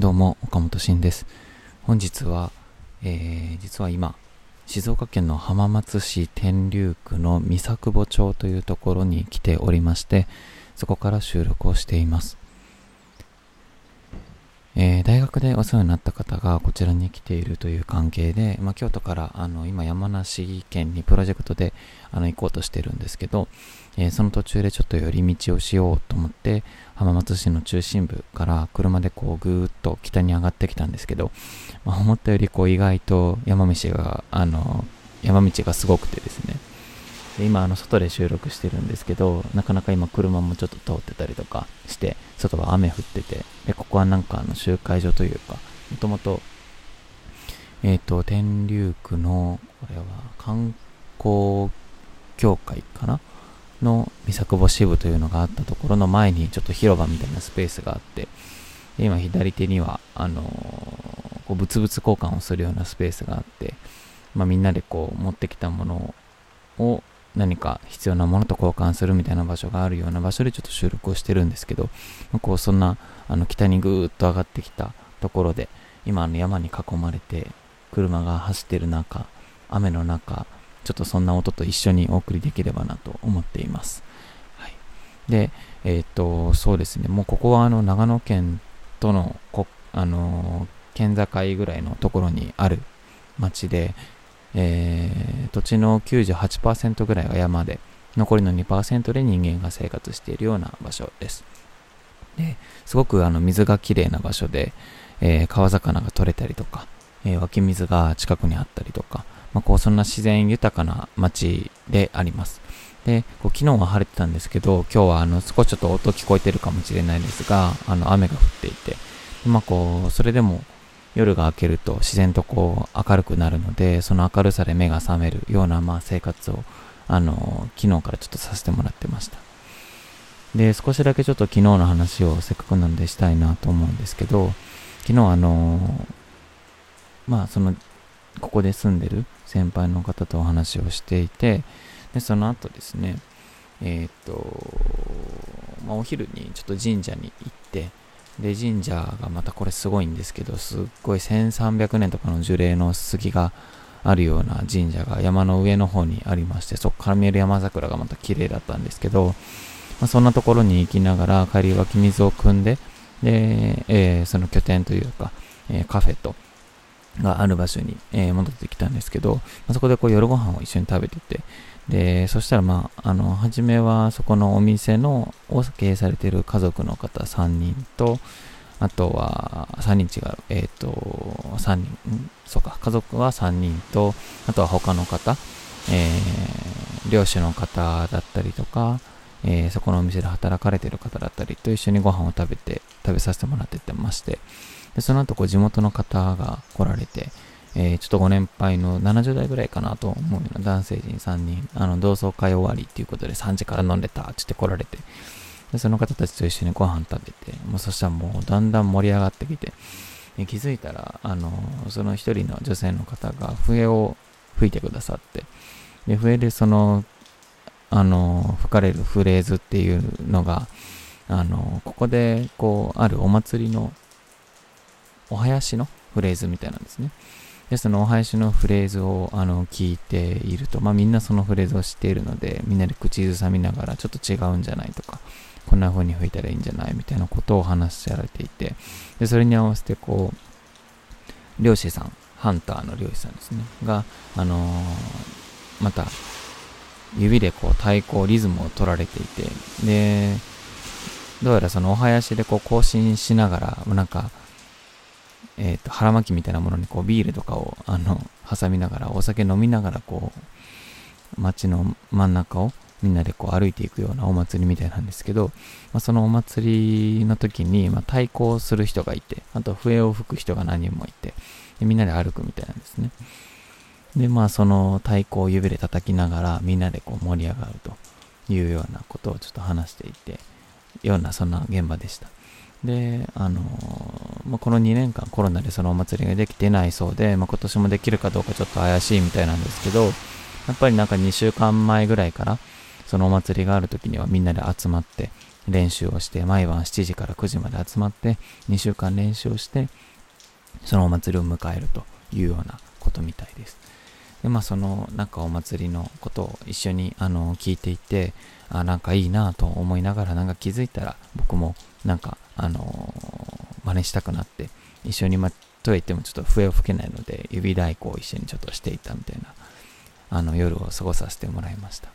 どうも、岡本慎です。本日は、えー、実は今、静岡県の浜松市天竜区の三作保町というところに来ておりまして、そこから収録をしています。えー、大学でお世話になった方がこちらに来ているという関係で、まあ、京都からあの今山梨県にプロジェクトであの行こうとしてるんですけど、えー、その途中でちょっと寄り道をしようと思って浜松市の中心部から車でこうぐーっと北に上がってきたんですけど、まあ、思ったよりこう意外と山道があの山道がすごくてですね今あの外で収録してるんですけどなかなか今車もちょっと通ってたりとかして外は雨降っててでここはなんかあの集会所というかもともとえっ、ー、と天竜区のこれは観光協会かな？の三作保支部というのがあったところの前にちょっと広場みたいなスペースがあって今左手にはあのー、こう物々交換をするようなスペースがあって、まあ、みんなでこう持ってきたものを何か必要なものと交換するみたいな場所があるような場所でちょっと収録をしてるんですけど、こうそんなあの北にぐーっと上がってきたところで、今の山に囲まれて車が走ってる中、雨の中、ちょっとそんな音と一緒にお送りできればなと思っています。はい、で、えっ、と、そうですね、もうここはあの長野県とのこ、あの県境ぐらいのところにある町で、えー、土地の98%ぐらいが山で、残りの2%で人間が生活しているような場所です。ですごくあの水がきれいな場所で、えー、川魚が取れたりとか、えー、湧き水が近くにあったりとか、まあ、こうそんな自然豊かな街であります。で、こう昨日は晴れてたんですけど、今日はあの少しちょっと音聞こえてるかもしれないですが、あの雨が降っていて、まあこう、それでも夜が明けると自然とこう明るくなるので、その明るさで目が覚めるようなまあ生活を、あの、昨日からちょっとさせてもらってました。で、少しだけちょっと昨日の話をせっかくなんでしたいなと思うんですけど、昨日あの、まあその、ここで住んでる先輩の方とお話をしていて、で、その後ですね、えっ、と、まあ、お昼にちょっと神社に行って、で、神社がまたこれすごいんですけど、すっごい1300年とかの樹齢の杉があるような神社が山の上の方にありまして、そこから見える山桜がまた綺麗だったんですけど、まあ、そんなところに行きながら帰り湧き水を汲んで、で、えー、その拠点というか、えー、カフェと、がある場所に、え、戻ってきたんですけど、まあ、そこでこう夜ご飯を一緒に食べてて、で、そしたらまあ、あの、初めはそこのお店の、を経営されている家族の方3人と、あとは3人違う、えっ、ー、と、3人、そうか、家族は3人と、あとは他の方、えー、漁師の方だったりとか、えー、そこのお店で働かれてる方だったりと一緒にご飯を食べて、食べさせてもらっててまして、でその後こう地元の方が来られて、えー、ちょっとご年配の70代ぐらいかなと思うような男性陣3人、あの、同窓会終わりっていうことで3時から飲んでたって言って来られて、でその方たちと一緒にご飯食べて、もうそしたらもうだんだん盛り上がってきて、気づいたら、あの、その一人の女性の方が笛を吹いてくださって、で、笛でその、あの、吹かれるフレーズっていうのが、あの、ここで、こう、あるお祭りの、お囃子のフレーズみたいなんですね。で、そのお囃子のフレーズをあの聞いていると、まあみんなそのフレーズを知っているので、みんなで口ずさみながらちょっと違うんじゃないとか、こんな風に吹いたらいいんじゃないみたいなことを話しられていて、で、それに合わせてこう、漁師さん、ハンターの漁師さんですね、が、あのー、また、指でこう太鼓、リズムを取られていて、で、どうやらそのお囃子でこう更新しながら、なんか、えっ、ー、と、腹巻きみたいなものにこうビールとかを、あの、挟みながら、お酒飲みながら、こう、街の真ん中をみんなでこう歩いていくようなお祭りみたいなんですけど、まあ、そのお祭りの時に、まあ、太鼓をする人がいて、あと笛を吹く人が何人もいて、でみんなで歩くみたいなんですね。で、まあその太鼓を指で叩きながらみんなでこう盛り上がるというようなことをちょっと話していて、ようなそんな現場でした。で、あのまあ、この2年間コロナでそのお祭りができてないそうで、まあ、今年もできるかどうかちょっと怪しいみたいなんですけど、やっぱりなんか2週間前ぐらいから、そのお祭りがある時にはみんなで集まって、練習をして毎晩7時から9時まで集まって2週間練習をしてそのお祭りを迎えるというようなことみたいです。でまあそのなんかお祭りのことを一緒にあの聞いていてあなんかいいなと思いながらなんか気づいたら僕もなんかあの真似したくなって一緒にまと言ってもちょっと笛を吹けないので指太鼓を一緒にちょっとしていたみたいなあの夜を過ごさせてもらいました。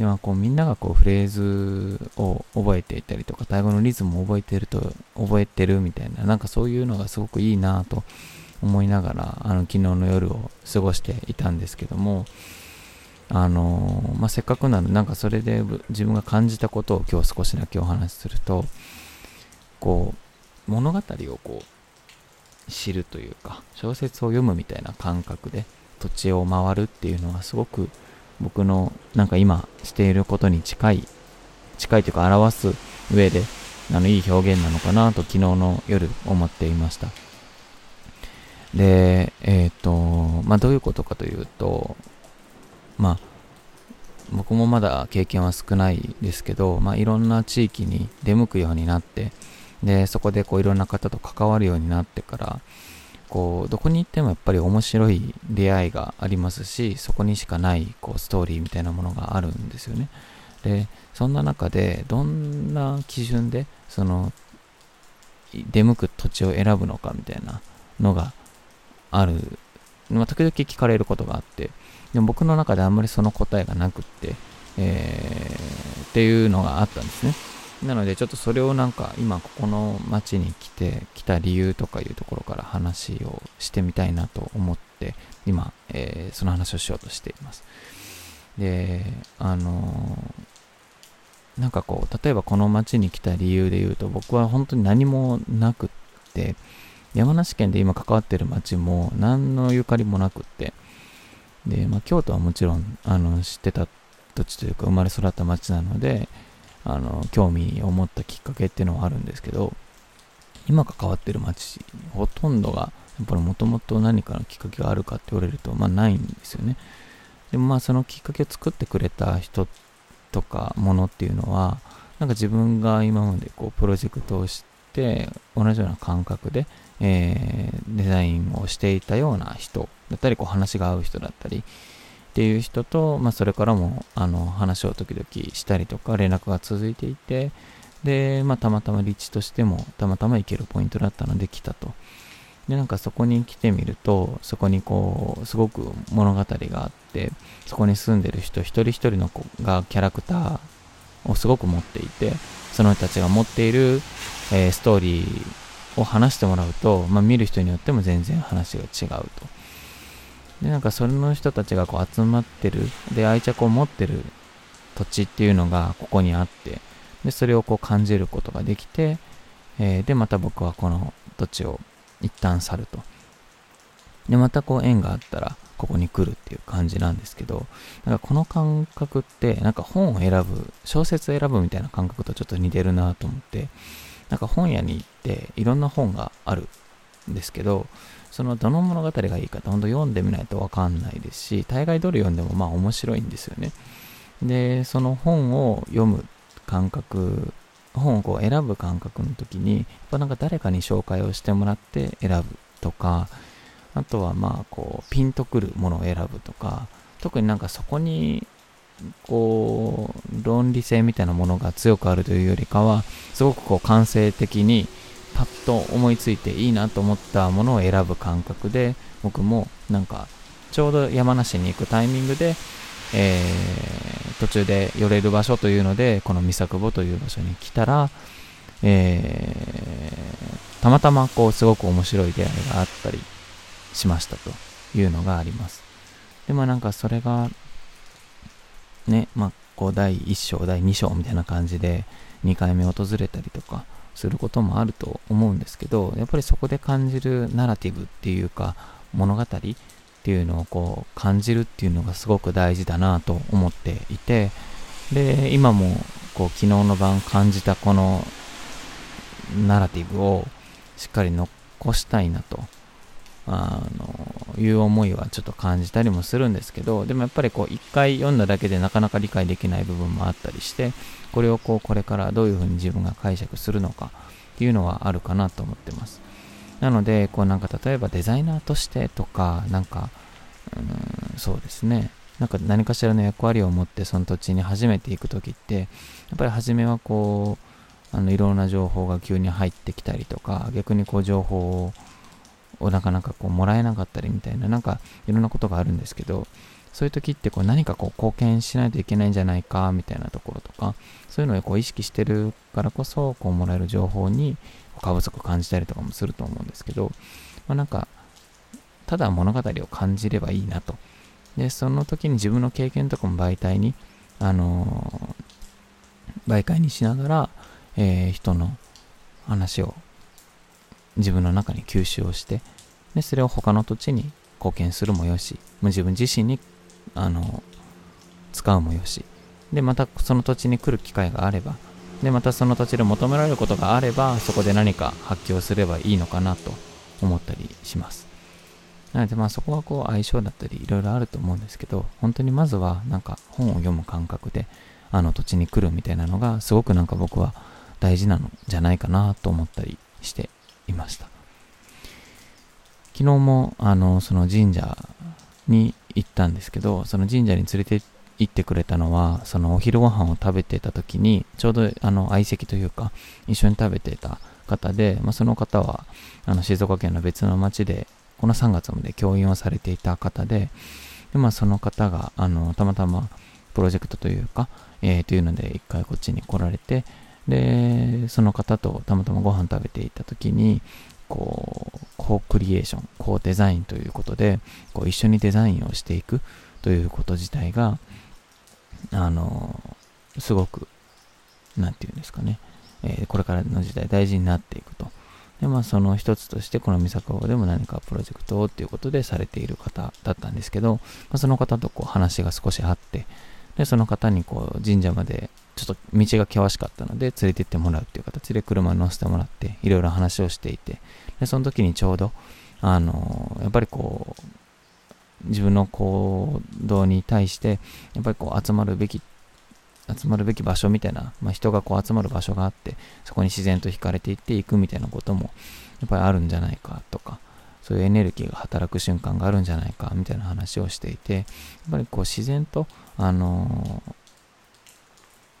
ではこうみんながこうフレーズを覚えていたりとか、タイ語のリズムを覚えてると、覚えてるみたいな、なんかそういうのがすごくいいなと思いながら、あの昨日の夜を過ごしていたんですけども、あの、まあ、せっかくなので、なんかそれで自分が感じたことを今日少しだけお話しすると、こう、物語をこう、知るというか、小説を読むみたいな感覚で土地を回るっていうのはすごく僕のなんか今していることに近い、近いというか表す上で、あの、いい表現なのかなと昨日の夜思っていました。で、えっ、ー、と、まあ、どういうことかというと、まあ、僕もまだ経験は少ないですけど、まあ、いろんな地域に出向くようになって、で、そこでこういろんな方と関わるようになってから、こうどこに行ってもやっぱり面白い出会いがありますしそこにしかないこうストーリーみたいなものがあるんですよね。でそんな中でどんな基準でその出向く土地を選ぶのかみたいなのがある、まあ、時々聞かれることがあってでも僕の中であんまりその答えがなくって、えー、っていうのがあったんですね。なのでちょっとそれをなんか今ここの町に来て来た理由とかいうところから話をしてみたいなと思って今、えー、その話をしようとしています。であのー、なんかこう例えばこの町に来た理由で言うと僕は本当に何もなくって山梨県で今関わってる町も何のゆかりもなくってで、まあ、京都はもちろんあの知ってた土地というか生まれ育った町なのであの、興味を持ったきっかけっていうのはあるんですけど、今関わってる街、ほとんどが、やっぱりもともと何かのきっかけがあるかって言われると、まあないんですよね。でもまあそのきっかけを作ってくれた人とかものっていうのは、なんか自分が今までこうプロジェクトをして同じような感覚で、えー、デザインをしていたような人だったり、こう話が合う人だったり、っていう人と、まあ、それからもあの話を時々したりとか連絡が続いていてで、まあ、たまたま立地としてもたまたま行けるポイントだったので来たとでなんかそこに来てみるとそこにこうすごく物語があってそこに住んでる人一人一人の子がキャラクターをすごく持っていてその人たちが持っている、えー、ストーリーを話してもらうと、まあ、見る人によっても全然話が違うと。で、なんかそれの人たちがこう集まってる、で、愛着を持ってる土地っていうのがここにあって、で、それをこう感じることができて、えー、で、また僕はこの土地を一旦去ると。で、またこう縁があったら、ここに来るっていう感じなんですけど、なんかこの感覚って、なんか本を選ぶ、小説を選ぶみたいな感覚とちょっと似てるなと思って、なんか本屋に行っていろんな本があるんですけど、そのどの物語がいいかって本当読んでみないとわかんないですし、大概どれ読んでもまあ面白いんですよね。で、その本を読む感覚、本をこう選ぶ感覚の時に、やっぱなんか誰かに紹介をしてもらって選ぶとか、あとはまあこうピンとくるものを選ぶとか、特になんかそこにこう論理性みたいなものが強くあるというよりかは、すごくこう感性的にパッと思いついていいなと思ったものを選ぶ感覚で僕もなんかちょうど山梨に行くタイミングで、えー、途中で寄れる場所というのでこの三作保という場所に来たら、えー、たまたまこうすごく面白い出会いがあったりしましたというのがあります。でもなんかそれがねまあこう第1章第2章みたいな感じで2回目訪れたりとかすることもあると思うんですけど、やっぱりそこで感じるナラティブっていうか、物語っていうのをこう感じるっていうのがすごく大事だなと思っていて、で、今もこう昨日の晩感じたこのナラティブをしっかり残したいなと、あの、いう思いはちょっと感じたりもするんですけどでもやっぱりこう一回読んだだけでなかなか理解できない部分もあったりしてこれをこうこれからどういうふうに自分が解釈するのかっていうのはあるかなと思ってます。なのでこうなんか例えばデザイナーとしてとかなんかうんそうですね。なんか何かしらの役割を持ってその土地に初めて行く時ってやっぱり初めはこうあのいろんな情報が急に入ってきたりとか逆にこう情報ををなかなかこうもらえなかったりみたいななんかいろんなことがあるんですけどそういう時ってこう何かこう貢献しないといけないんじゃないかみたいなところとかそういうのをこう意識してるからこそこうもらえる情報に過不足感じたりとかもすると思うんですけど、まあ、なんかただ物語を感じればいいなと。でその時に自分の経験とかも媒体にあのー、媒介にしながら、えー、人の話を自分の中に吸収をしてでそれを他の土地に貢献するもよし自分自身にあの使うもよし。でまたその土地に来る機会があればでまたその土地で求められることがあればそこで何か発揮をすればいいのかなと思ったりします。なのでまあそこはこう相性だったりいろいろあると思うんですけど本当にまずはなんか本を読む感覚であの土地に来るみたいなのがすごくなんか僕は大事なのじゃないかなと思ったりしていました。昨日もあのその神社に行ったんですけどその神社に連れて行ってくれたのはそのお昼ご飯を食べてた時にちょうどあの相席というか一緒に食べてた方で、まあ、その方はあの静岡県の別の町でこの3月まで教員をされていた方でで、まあ、その方があのたまたまプロジェクトというか、えー、というので一回こっちに来られてでその方とたまたまご飯食べていた時にこうコークリエーションコーデザインということでこう一緒にデザインをしていくということ自体があのすごく何て言うんですかね、えー、これからの時代大事になっていくと。で、まあ、その一つとして、この三坂でも何かプロジェクトをっていうことでされている方だったんですけど、まあ、その方とこう話が少しあって、で、その方にこう神社までちょっと道が険しかったので連れて行ってもらうっていう形で車に乗せてもらって、いろいろ話をしていて、で、その時にちょうど、あの、やっぱりこう、自分の行動に対して、やっぱりこう集まるべき集まるべき場所みたいな、まあ、人がこう集まる場所があって、そこに自然と惹かれていっていくみたいなことも、やっぱりあるんじゃないかとか、そういうエネルギーが働く瞬間があるんじゃないかみたいな話をしていて、やっぱりこう自然と、あのー、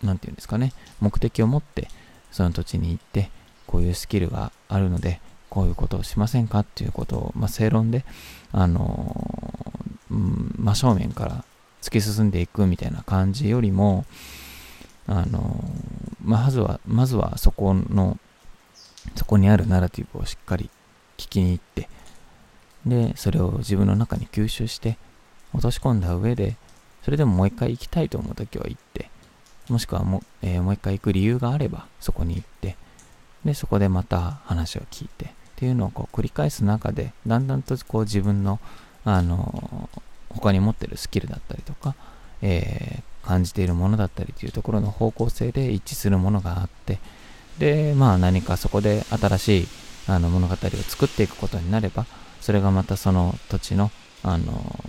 なんていうんですかね、目的を持って、その土地に行って、こういうスキルがあるので、こういうことをしませんかっていうことを、まあ、正論で、あのー、うん、真正面から突き進んでいくみたいな感じよりも、あの、まずは、まずはそこの、そこにあるナラティブをしっかり聞きに行って、で、それを自分の中に吸収して、落とし込んだ上で、それでももう一回行きたいと思うときは行って、もしくはも,、えー、もう一回行く理由があれば、そこに行って、で、そこでまた話を聞いて、っていうのをこう繰り返す中で、だんだんとこう自分の、あの他に持ってるスキルだったりとか、えー、感じているものだったりというところの方向性で一致するものがあって、で、まあ何かそこで新しいあの物語を作っていくことになれば、それがまたその土地の、あの、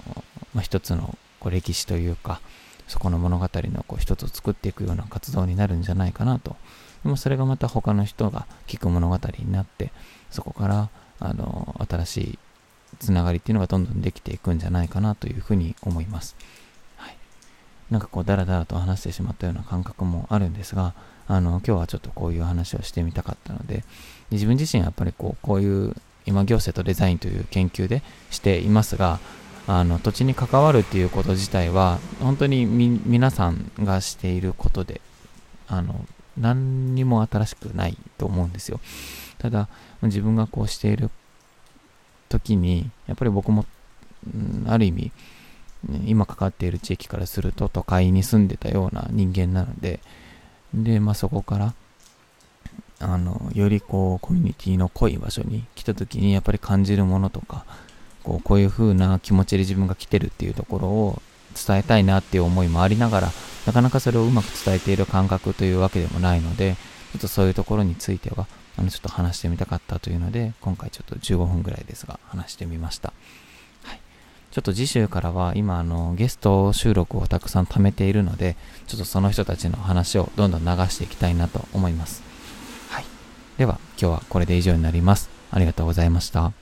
まあ、一つのこう歴史というか、そこの物語のこう一つを作っていくような活動になるんじゃないかなと。でもそれがまた他の人が聞く物語になって、そこからあの新しいつながりっていうのがどんどんできていくんじゃないかなというふうに思います。はい。なんかこう、だらだらと話してしまったような感覚もあるんですが、あの、今日はちょっとこういう話をしてみたかったので、自分自身やっぱりこう、こういう今行政とデザインという研究でしていますが、あの土地に関わるっていうこと自体は本当に皆さんがしていることであの何にも新しくないと思うんですよ。ただ自分がこうしている時に、やっぱり僕も、ん、ある意味、今かかっている地域からすると都会に住んでたような人間なので、で、まあそこから、あの、よりこう、コミュニティの濃い場所に来た時に、やっぱり感じるものとか、こうこういう風な気持ちで自分が来てるっていうところを伝えたいなっていう思いもありながら、なかなかそれをうまく伝えている感覚というわけでもないので、ちょっとそういうところについては、あのちょっと話してみたかったというので、今回ちょっと15分ぐらいですが、話してみました。はい。ちょっと次週からは今あのゲスト収録をたくさん貯めているので、ちょっとその人たちの話をどんどん流していきたいなと思います。はい。では今日はこれで以上になります。ありがとうございました。